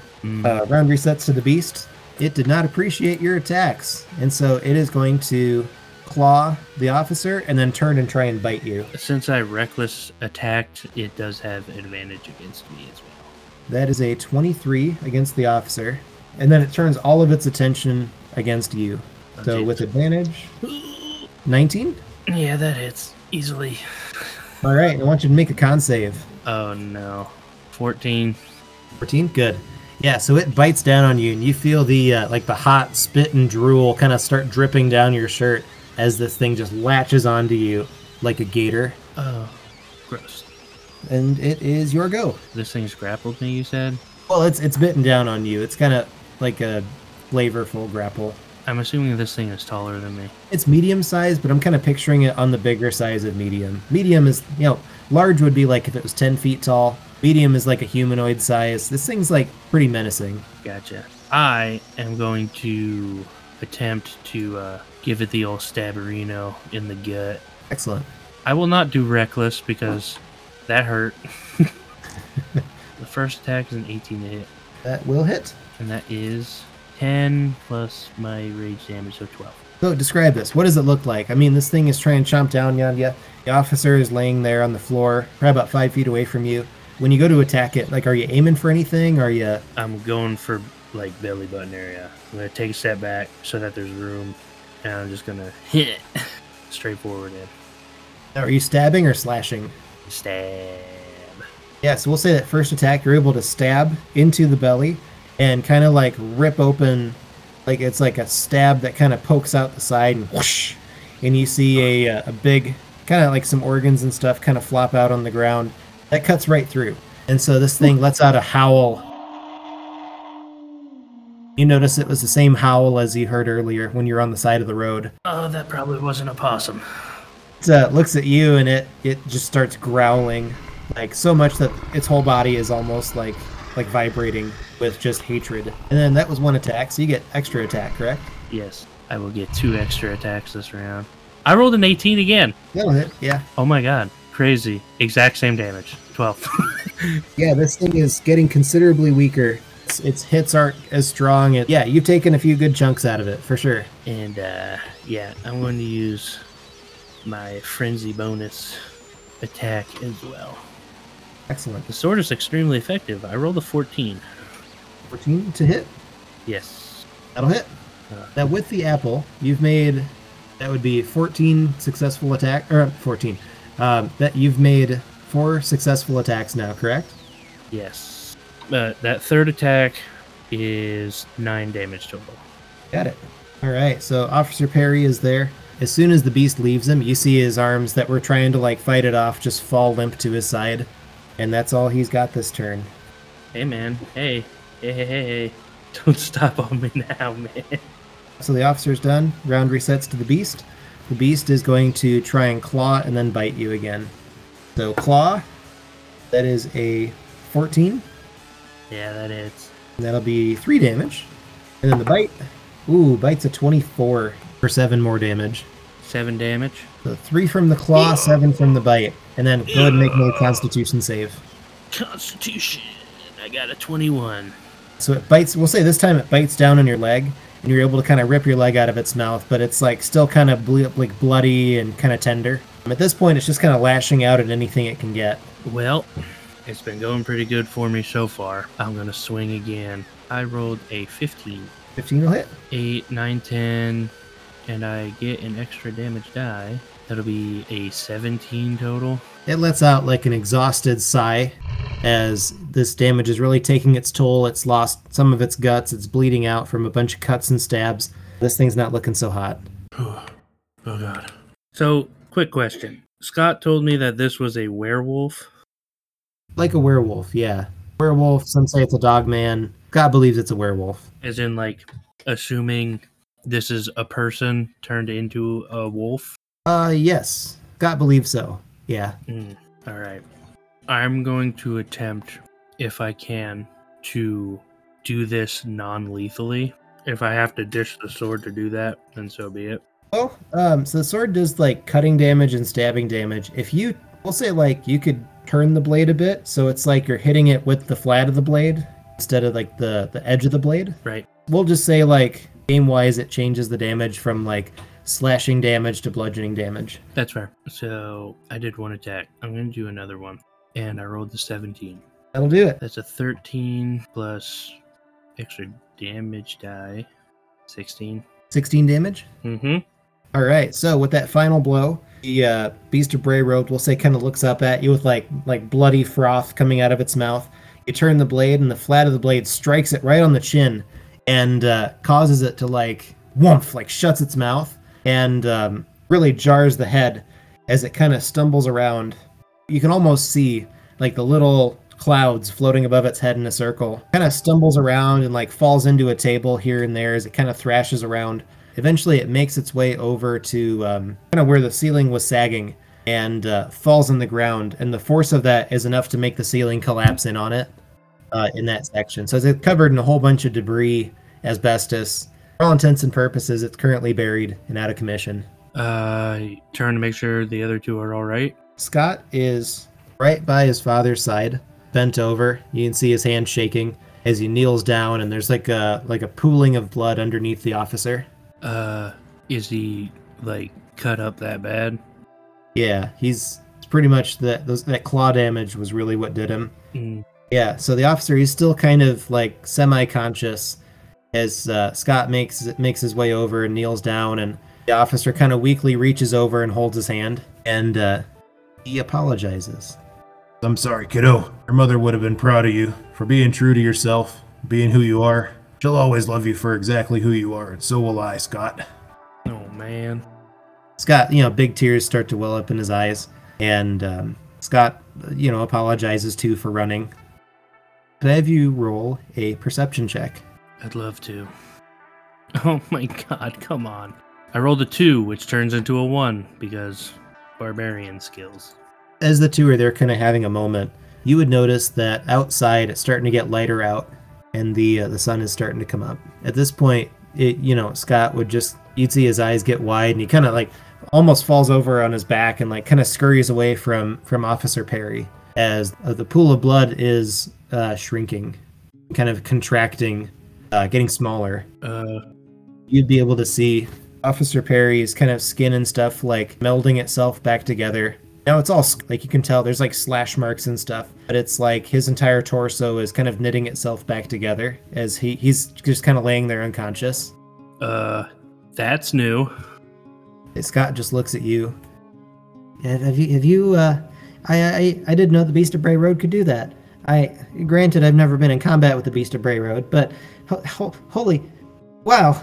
Uh, round resets to the beast. It did not appreciate your attacks, and so it is going to claw the officer and then turn and try and bite you. Since I reckless attacked, it does have advantage against me as well. That is a 23 against the officer, and then it turns all of its attention against you. So with advantage, 19. Yeah, that hits easily. All right, I want you to make a con save. Oh no. 14. 14 good yeah so it bites down on you and you feel the uh, like the hot spit and drool kind of start dripping down your shirt as this thing just latches onto you like a gator Oh, gross. and it is your go This thing's grappled me, you said? well it's it's bitten down on you it's kind of like a flavorful grapple I'm assuming this thing is taller than me. it's medium size but i'm kind of picturing it on the bigger size of medium medium is you know large would be like if it was 10 feet tall medium is like a humanoid size this thing's like pretty menacing Gotcha. I am going to attempt to uh, give it the old stabberino in the gut. excellent I will not do reckless because that hurt. the first attack is an 18 to hit, that will hit and that is 10 plus my rage damage, so 12. So describe this. What does it look like? I mean, this thing is trying to chomp down on you. The officer is laying there on the floor, probably about five feet away from you. When you go to attack it, like, are you aiming for anything? Are you? I'm going for like belly button area. I'm gonna take a step back so that there's room, and I'm just gonna hit straight forward in Are you stabbing or slashing? stab. Yeah. So we'll say that first attack, you're able to stab into the belly and kind of like rip open, like it's like a stab that kind of pokes out the side and whoosh, and you see a uh, a big kind of like some organs and stuff kind of flop out on the ground. That cuts right through, and so this thing lets out a howl. You notice it was the same howl as you heard earlier when you were on the side of the road. Oh, that probably wasn't a possum. It uh, looks at you and it it just starts growling, like so much that its whole body is almost like like vibrating with just hatred. And then that was one attack, so you get extra attack, correct? Yes, I will get two extra attacks this round. I rolled an 18 again. That'll hit. Yeah. Oh my god, crazy! Exact same damage. 12. Yeah, this thing is getting considerably weaker. Its, its hits aren't as strong. It, yeah, you've taken a few good chunks out of it for sure. and uh, yeah, I'm going to use my frenzy bonus attack as well. Excellent. The sword is extremely effective. I rolled a 14. 14 to hit. Yes. That'll hit. Uh, Now with the apple, you've made that would be 14 successful attack or 14. Um, that you've made four successful attacks now, correct? Yes. Uh, that third attack is 9 damage total. Got it. All right. So Officer Perry is there. As soon as the beast leaves him, you see his arms that were trying to like fight it off just fall limp to his side, and that's all he's got this turn. Hey, man. Hey. Hey, hey, hey, hey. Don't stop on me now, man. So the officer's done. Round resets to the beast. The beast is going to try and claw and then bite you again. So claw, that is a 14. Yeah, that is. And that'll be three damage. And then the bite, ooh, bite's a 24 for seven more damage. 7 damage. So three from the claw, seven from the bite. And then go ahead and make me a constitution save. Constitution. I got a 21. So it bites, we'll say this time it bites down on your leg, and you're able to kind of rip your leg out of its mouth, but it's like still kind of ble- like bloody and kind of tender. At this point, it's just kind of lashing out at anything it can get. Well, it's been going pretty good for me so far. I'm going to swing again. I rolled a 15. 15 will hit. 8, 9, 10, and I get an extra damage die. That'll be a 17 total. It lets out like an exhausted sigh as this damage is really taking its toll. It's lost some of its guts. It's bleeding out from a bunch of cuts and stabs. This thing's not looking so hot. Oh, God. So, quick question. Scott told me that this was a werewolf. Like a werewolf, yeah. Werewolf, some say it's a dog man. God believes it's a werewolf. As in, like, assuming this is a person turned into a wolf. Uh, yes. God believes so. Yeah. Mm, all right. I'm going to attempt, if I can, to do this non lethally. If I have to dish the sword to do that, then so be it. Well, um, so the sword does like cutting damage and stabbing damage. If you, we'll say like you could turn the blade a bit, so it's like you're hitting it with the flat of the blade instead of like the the edge of the blade. Right. We'll just say like game wise, it changes the damage from like slashing damage to bludgeoning damage. That's fair. So I did one attack. I'm going to do another one. And I rolled the 17. That'll do it. That's a 13 plus extra damage die. 16. 16 damage. Mm-hmm. All right. So with that final blow, the uh, beast of Bray Road, we'll say, kind of looks up at you with like like bloody froth coming out of its mouth. You turn the blade, and the flat of the blade strikes it right on the chin, and uh, causes it to like woomph, like shuts its mouth, and um, really jars the head as it kind of stumbles around. You can almost see like the little clouds floating above its head in a circle. Kind of stumbles around and like falls into a table here and there as it kind of thrashes around. Eventually, it makes its way over to um, kind of where the ceiling was sagging and uh, falls on the ground. And the force of that is enough to make the ceiling collapse in on it uh, in that section. So it's covered in a whole bunch of debris, asbestos. For all intents and purposes, it's currently buried and out of commission. Uh, trying to make sure the other two are all right. Scott is right by his father's side, bent over. You can see his hand shaking as he kneels down, and there's like a like a pooling of blood underneath the officer. Uh, is he like cut up that bad? Yeah, he's pretty much that those that claw damage was really what did him. Mm, Yeah, so the officer he's still kind of like semi-conscious as uh, Scott makes makes his way over and kneels down, and the officer kind of weakly reaches over and holds his hand, and uh, he apologizes. I'm sorry, kiddo. Your mother would have been proud of you for being true to yourself, being who you are. She'll always love you for exactly who you are, and so will I, Scott. oh man. Scott, you know, big tears start to well up in his eyes, and um, Scott, you know, apologizes too for running. Could I have you roll a perception check? I'd love to. Oh my god, come on. I rolled a two, which turns into a one because barbarian skills. As the two are there, kind of having a moment, you would notice that outside it's starting to get lighter out, and the uh, the sun is starting to come up. At this point, it you know Scott would just you'd see his eyes get wide, and he kind of like almost falls over on his back and like kind of scurries away from from Officer Perry as uh, the pool of blood is uh, shrinking, kind of contracting, uh, getting smaller. Uh, You'd be able to see Officer Perry's kind of skin and stuff like melding itself back together Now it's all like you can tell there's like slash marks and stuff, but it's like his entire torso is kind of knitting itself back together as he he's just kind of laying there unconscious. Uh, that's new. Scott just looks at you. Have you have you uh I I I didn't know the Beast of Bray Road could do that. I granted I've never been in combat with the Beast of Bray Road, but ho- ho- holy wow.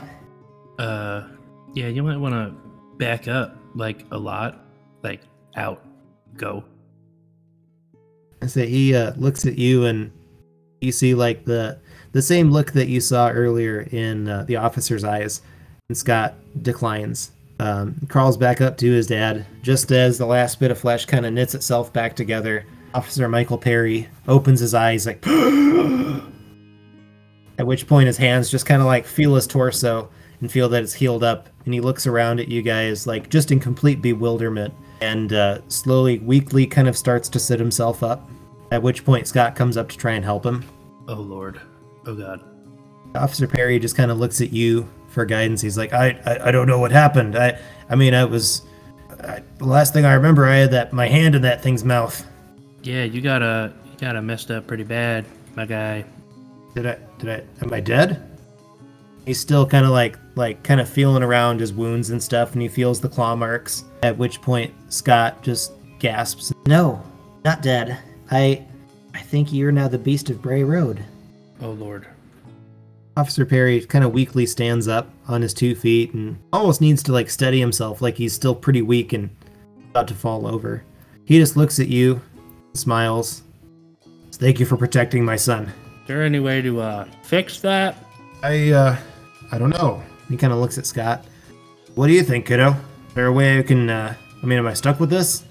Uh, yeah, you might want to back up like a lot, like out, go. I say he uh, looks at you and you see like the the same look that you saw earlier in uh, the officer's eyes. And Scott declines. Um, crawls back up to his dad just as the last bit of flesh kind of knits itself back together. Officer Michael Perry opens his eyes like. at which point his hands just kind of like feel his torso and feel that it's healed up, and he looks around at you guys like just in complete bewilderment and uh, slowly, weakly kind of starts to sit himself up. At which point Scott comes up to try and help him. Oh lord. Oh god. Officer Perry just kind of looks at you for guidance. He's like, I, I, I don't know what happened. I, I mean, I was, I, the last thing I remember, I had that my hand in that thing's mouth. Yeah, you got a you got a messed up pretty bad, my guy. Did I, did I, am I dead? He's still kind of like, like kind of feeling around his wounds and stuff, and he feels the claw marks. At which point Scott just gasps, "No, not dead. I, I think you're now the Beast of Bray Road." Oh lord. Officer Perry kind of weakly stands up on his two feet and almost needs to like steady himself, like he's still pretty weak and about to fall over. He just looks at you, smiles. Thank you for protecting my son. Is there any way to uh fix that? I, uh, I don't know. He kind of looks at Scott. What do you think, kiddo? Is there a way I can, uh, I mean, am I stuck with this?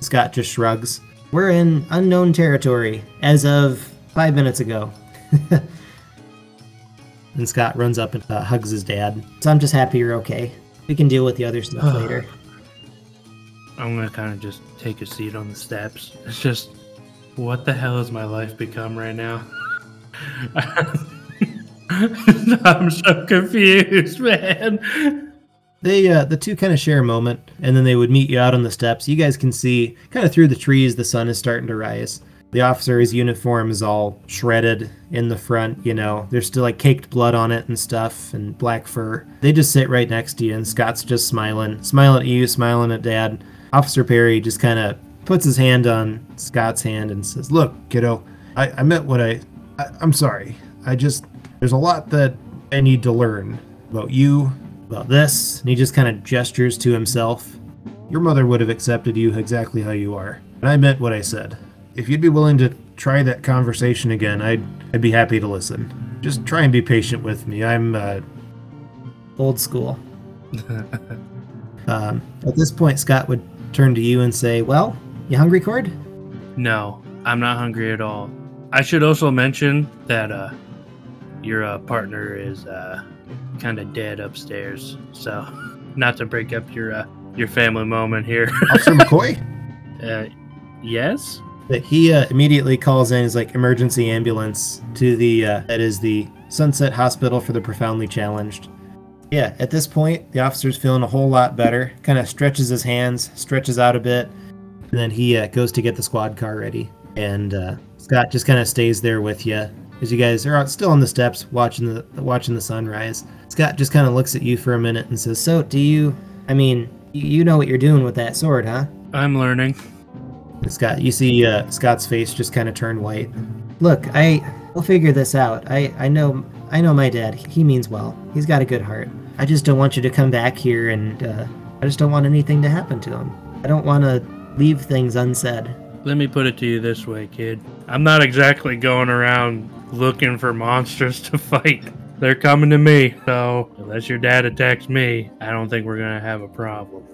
Scott just shrugs. We're in unknown territory as of five minutes ago. and Scott runs up and uh, hugs his dad. So I'm just happy you're okay. We can deal with the other stuff later. I'm gonna kind of just take a seat on the steps. It's just, what the hell has my life become right now? I'm so confused, man. They uh, the two kind of share a moment, and then they would meet you out on the steps. You guys can see kind of through the trees. The sun is starting to rise. The officer's uniform is all shredded in the front. You know, there's still like caked blood on it and stuff, and black fur. They just sit right next to you, and Scott's just smiling, smiling at you, smiling at Dad. Officer Perry just kind of puts his hand on Scott's hand and says, Look, kiddo, I, I meant what I, I. I'm sorry. I just. There's a lot that I need to learn about you. "About this," and he just kind of gestures to himself. Your mother would have accepted you exactly how you are. And I meant what I said. If you'd be willing to try that conversation again, I'd, I'd be happy to listen. Just try and be patient with me. I'm, uh, old school. um, at this point, Scott would turn to you and say, "Well, you hungry, Kord?" No, I'm not hungry at all. I should also mention that uh, your uh, partner is uh, kind of dead upstairs. So, not to break up your uh, your family moment here. Officer McCoy? uh, yes. But he uh, immediately calls in his like emergency ambulance to the uh, that is the Sunset Hospital for the profoundly challenged. Yeah, at this point, the officer's feeling a whole lot better. Kind of stretches his hands, stretches out a bit, and then he uh, goes to get the squad car ready. And uh, Scott just kind of stays there with you as you guys are out still on the steps watching the watching the sunrise. Scott just kind of looks at you for a minute and says, "So, do you? I mean, you know what you're doing with that sword, huh?" I'm learning. And Scott, you see uh, Scott's face just kind of turn white. Look, I we'll figure this out. I I know I know my dad. He means well. He's got a good heart. I just don't want you to come back here, and uh, I just don't want anything to happen to him. I don't want to leave things unsaid. Let me put it to you this way, kid. I'm not exactly going around looking for monsters to fight. They're coming to me. So, unless your dad attacks me, I don't think we're to have a problem.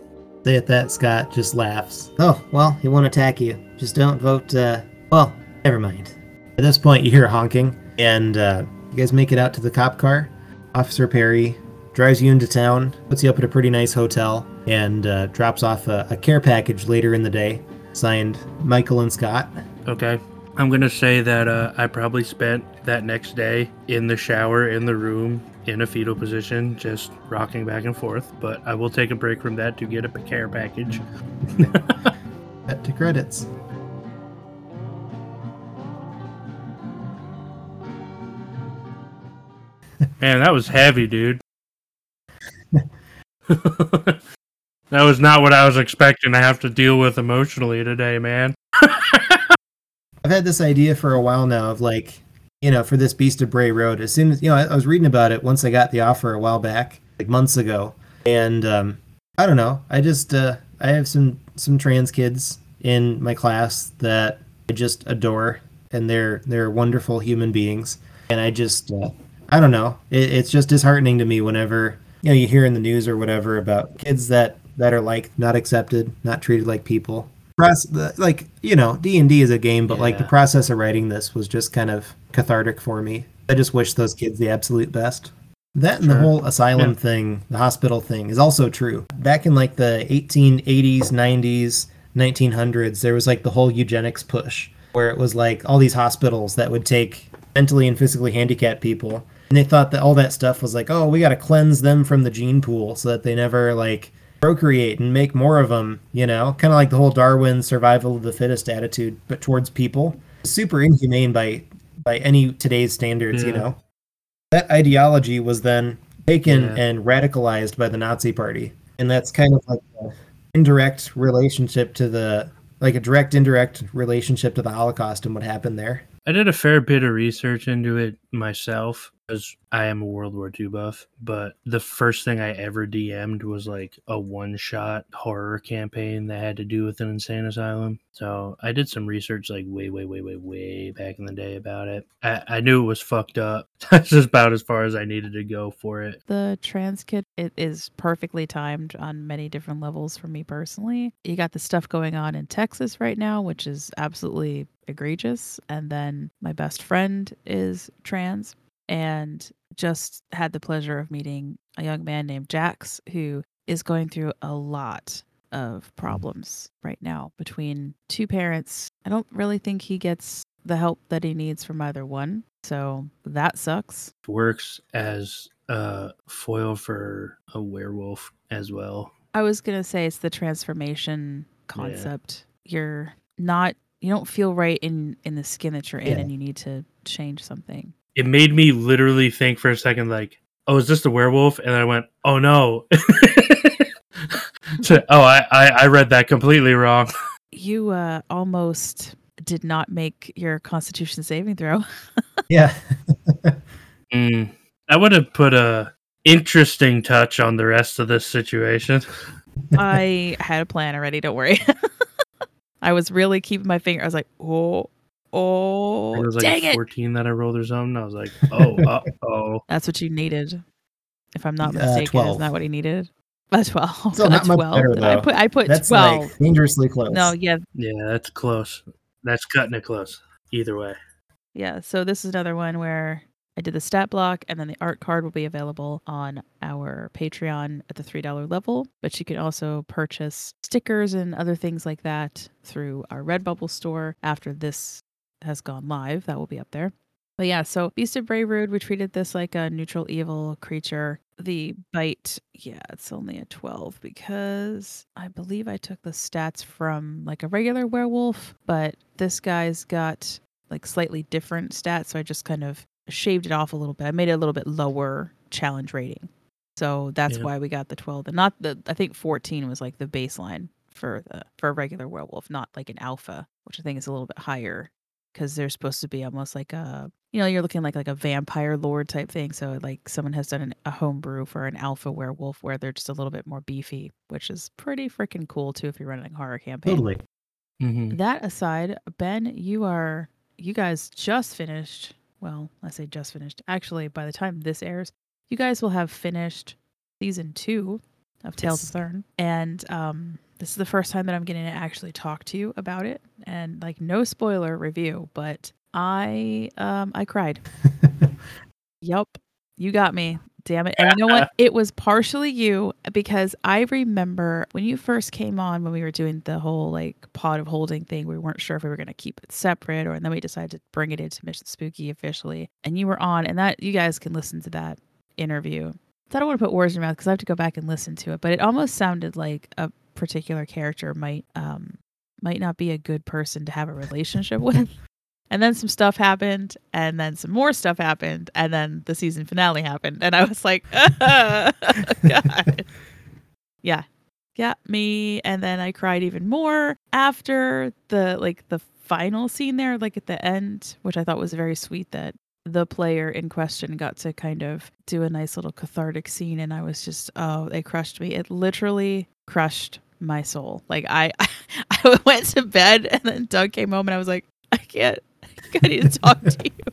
At that, Scott just laughs. Oh, well, he won't attack you. Just don't vote, uh, well, never mind. At this point, you hear honking, and uh, you guys make it out to the cop car. Officer Perry drives you into town, puts you up at a pretty nice hotel, and uh, drops off a, a care package later in the day, signed Michael and Scott. Okay. I'm going to say that uh, I probably spent that next day in the shower, in the room, in a fetal position, just rocking back and forth. But I will take a break from that to get a care package. Cut to credits. Man, that was heavy, dude. that was not what I was expecting to have to deal with emotionally today, man. I've had this idea for a while now of like, you know, for this Beast of Bray Road. As soon as you know, I, I was reading about it once I got the offer a while back, like months ago, and um, I don't know. I just uh, I have some some trans kids in my class that I just adore, and they're they're wonderful human beings, and I just uh, I don't know. It, it's just disheartening to me whenever you know you hear in the news or whatever about kids that that are like not accepted, not treated like people. Process, like you know, D and D is a game, but like the process of writing this was just kind of cathartic for me. I just wish those kids the absolute best. That and the whole asylum Yeah. thing, the hospital thing, is also true. Back in like the 1880s, 90s, 1900s, there was like the whole eugenics push, where it was like all these hospitals that would take mentally and physically handicapped people, and they thought that all that stuff was like, oh, we got to cleanse them from the gene pool so that they never like procreate and make more of them. You know, kind of like the whole Darwin survival of the fittest attitude, but towards people. Super inhumane by by any today's standards. You know that ideology was then taken Yeah. and radicalized by the Nazi Party, and that's kind of like an indirect relationship to the like a direct indirect relationship to the Holocaust and what happened there. I did a fair bit of research into it myself because I am a World War II buff. But the first thing I ever DM'd was like a one shot horror campaign that had to do with an insane asylum. So I did some research like way, way, way, way, way back in the day about it. I, I knew it was fucked up. That's just about as far as I needed to go for it. The trans kit it is perfectly timed on many different levels for me personally. You got the stuff going on in Texas right now, which is absolutely egregious. And then my best friend is trans and just had the pleasure of meeting a young man named Jax who is going through a lot of problems right now between two parents. I don't really think he gets the help that he needs from either one. So that sucks. Works as a foil for a werewolf as well. I was gonna say it's the transformation concept. You're not you don't feel right in in the skin that you're in Yeah. and you need to change something. It made me literally think for a second like oh is this the werewolf and i went oh no so, oh I, I i read that completely wrong You uh almost did not make your constitution saving throw. Yeah, Mm, i would have put a interesting touch on the rest of this situation I had a plan already, don't worry. I was really keeping my finger. I was like, oh, it oh, was like dang a it. 14 that i rolled or something i was like oh uh oh That's what you needed. If I'm not Uh, mistaken, 12. isn't that what he needed? A 12. Still a not much 12. better, I put I put that's 12. like dangerously close. no, yeah, yeah that's close that's cutting it close either way Yeah, so this is another one where I did the stat block and then the art card will be available on our Patreon at the $3 level, but you can also purchase stickers and other things like that through our Redbubble store after this has gone live. That will be up there. But yeah, so Beast of Bray we treated this like a neutral evil creature. The bite, yeah, it's only a 12 because I believe I took the stats from like a regular werewolf, but this guy's got like slightly different stats. So I just kind of shaved it off a little bit. I made it a little bit lower challenge rating. So that's Yeah. why we got the 12 and not the, I think 14 was like the baseline for the, for a regular werewolf, not like an alpha, which I think is a little bit higher because they're supposed to be almost like a, you know, you're looking like like a vampire lord type thing. So like someone has done an, a homebrew for an alpha werewolf where they're just a little bit more beefy, which is pretty freaking cool too if you're running a horror campaign. totally. hmm That aside, Ben, you are you guys just finished. Well, I say just finished. Actually, by the time this airs, you guys will have finished season two of Tales Yes. of Thurne, and um, this is the first time that I'm getting to actually talk to you about it. And like, no spoiler review, but I um I cried. yep, you got me. Damn it. And you know what? It was partially you because I remember when you first came on when we were doing the whole like pot of holding thing, we weren't sure if we were going to keep it separate or and then we decided to bring it into Mission Spooky officially. And you were on and that you guys can listen to that interview. I don't want to put words in your mouth because I have to go back and listen to it, but it almost sounded like a particular character might um might not be a good person to have a relationship with. And then some stuff happened, and then some more stuff happened, and then the season finale happened, and I was like, oh, God. yeah, yeah, me. And then I cried even more after the like the final scene there, like at the end, which I thought was very sweet that the player in question got to kind of do a nice little cathartic scene and I was just oh they crushed me it literally crushed my soul like I I went to bed and then Doug came home and I was like I can't I need to talk to you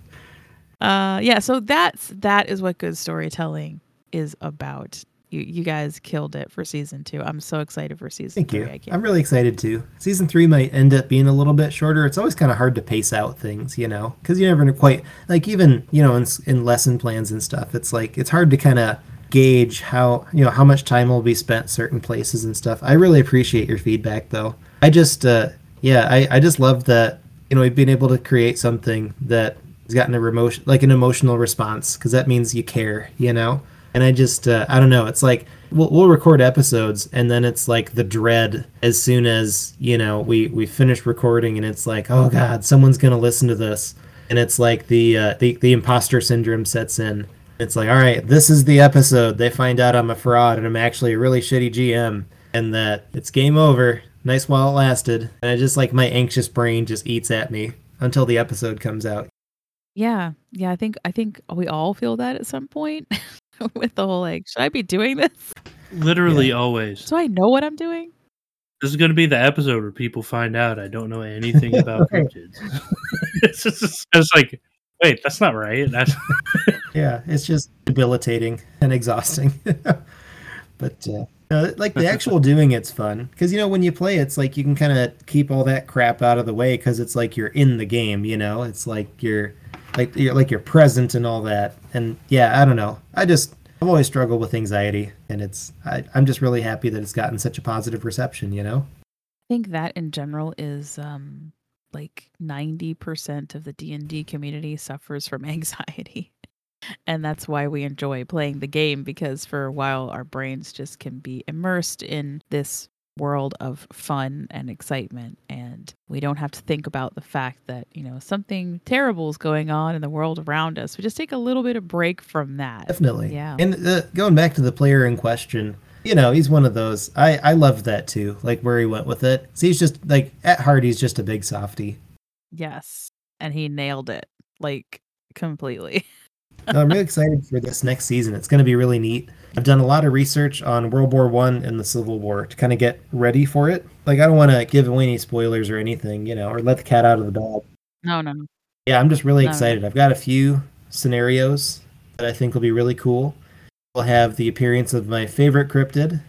uh yeah so that's that is what good storytelling is about you you guys killed it for season two. I'm so excited for season Thank three. you. I'm really excited too. Season three might end up being a little bit shorter. It's always kind of hard to pace out things, you know, because you never quite like even you know in, in lesson plans and stuff. It's like it's hard to kind of gauge how you know how much time will be spent certain places and stuff. I really appreciate your feedback though. I just uh yeah I I just love that you know we've been able to create something that has gotten a emotion like an emotional response because that means you care, you know and I just uh, I don't know. It's like we'll, we'll record episodes, and then it's like the dread as soon as you know we we finish recording, and it's like oh god, someone's gonna listen to this, and it's like the uh, the the imposter syndrome sets in. It's like all right, this is the episode. They find out I'm a fraud and I'm actually a really shitty GM, and that it's game over. Nice while it lasted, and I just like my anxious brain just eats at me until the episode comes out. Yeah, yeah. I think I think we all feel that at some point with the whole like, should I be doing this? Literally Yeah. always. Do I know what I'm doing? This is going to be the episode where people find out I don't know anything about Right. cryptids. it's just it's like, wait, that's not right. That's Yeah, it's just debilitating and exhausting. but uh, uh, like the actual doing it's fun because you know when you play it's like you can kind of keep all that crap out of the way because it's like you're in the game. You know, it's like you're like you're like you're present and all that. And yeah, I don't know. I just I've always struggled with anxiety, and it's I, I'm just really happy that it's gotten such a positive reception. You know. I think that in general is um like 90% of the D&D community suffers from anxiety. And that's why we enjoy playing the game because for a while our brains just can be immersed in this world of fun and excitement and we don't have to think about the fact that, you know, something terrible is going on in the world around us. We just take a little bit of break from that. Definitely. Yeah. And the, going back to the player in question, you know, he's one of those. I I loved that too. Like where he went with it. So he's just like at heart, he's just a big softy. Yes. And he nailed it like completely. No, I'm really excited for this next season. It's going to be really neat. I've done a lot of research on World War One and the Civil War to kind of get ready for it. Like I don't want to give away any spoilers or anything, you know, or let the cat out of the bag. No, no, no. Yeah, I'm just really No. excited. I've got a few scenarios that I think will be really cool. We'll have the appearance of my favorite cryptid,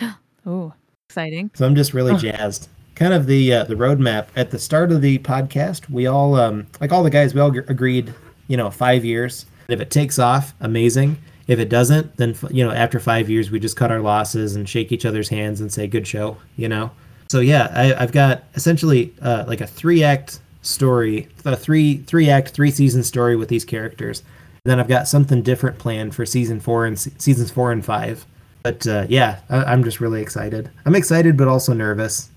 Oh, exciting. So I'm just really jazzed. Kind of the uh, the roadmap at the start of the podcast. We all um, like all the guys. We all g- agreed, you know, five years. If it takes off, amazing. If it doesn't, then f- you know, after five years, we just cut our losses and shake each other's hands and say good show. You know. So yeah, I, I've got essentially uh, like a three act story, a three three act three season story with these characters. Then I've got something different planned for season four and se- seasons four and five. But uh, yeah, I, I'm just really excited. I'm excited, but also nervous.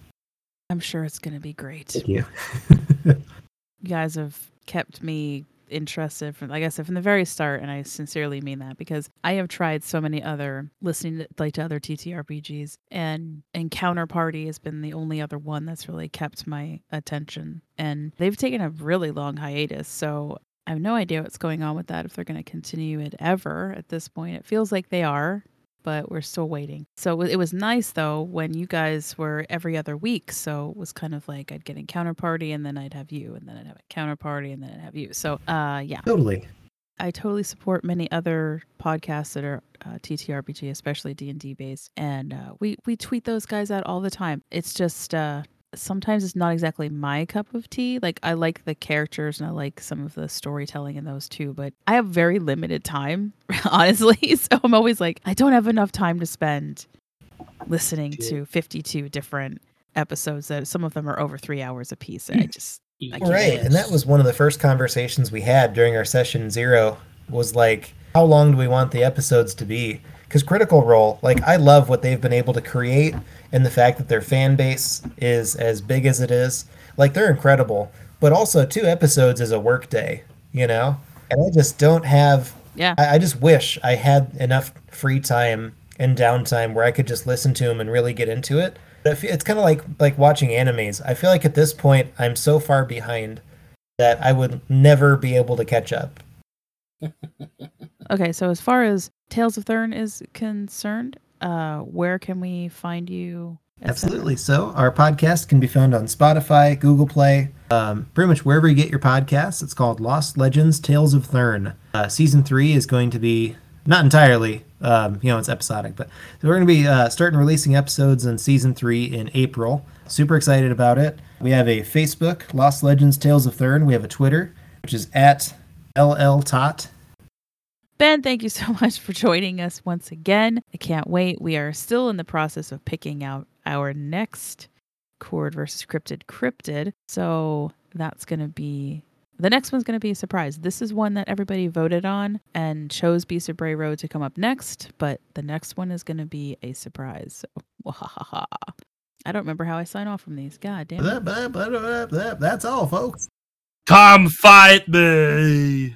I'm sure it's going to be great. Thank you. You guys have kept me interested from like I said from the very start and I sincerely mean that because I have tried so many other listening to, like to other TTRPGs and and Counterparty has been the only other one that's really kept my attention and they've taken a really long hiatus so I have no idea what's going on with that if they're going to continue it ever at this point it feels like they are but we're still waiting. So it was nice though when you guys were every other week. So it was kind of like I'd get in counterparty and then I'd have you and then I'd have a counterparty and then I'd have you. So uh yeah, Totally. I totally support many other podcasts that are uh, TTRPG, especially D and D based, and uh, we we tweet those guys out all the time. It's just uh, sometimes it's not exactly my cup of tea. Like I like the characters and I like some of the storytelling in those too, but I have very limited time, honestly. So I'm always like, I don't have enough time to spend listening to 52 different episodes. That some of them are over three hours a piece. I just I can't Right, and that was one of the first conversations we had during our session zero. Was like, how long do we want the episodes to be? Because Critical Role, like I love what they've been able to create, and the fact that their fan base is as big as it is. Like they're incredible, but also two episodes is a work day, you know. And I just don't have. Yeah. I, I just wish I had enough free time and downtime where I could just listen to them and really get into it. But it's kind of like like watching animes. I feel like at this point I'm so far behind that I would never be able to catch up. Okay, so as far as Tales of Thurne is concerned, uh, where can we find you? Absolutely. So our podcast can be found on Spotify, Google Play, um, pretty much wherever you get your podcasts. It's called Lost Legends: Tales of Thurne. Uh, season three is going to be not entirely, um, you know, it's episodic, but so we're going to be uh, starting releasing episodes in season three in April. Super excited about it. We have a Facebook, Lost Legends: Tales of Thurne. We have a Twitter, which is at lltot. Ben, thank you so much for joining us once again. I can't wait. We are still in the process of picking out our next Kord versus Cryptid Cryptid. So that's going to be the next one's going to be a surprise. This is one that everybody voted on and chose Beast of Bray Road to come up next, but the next one is going to be a surprise. So. I don't remember how I sign off from these. God damn it. That's all, folks. Come fight me.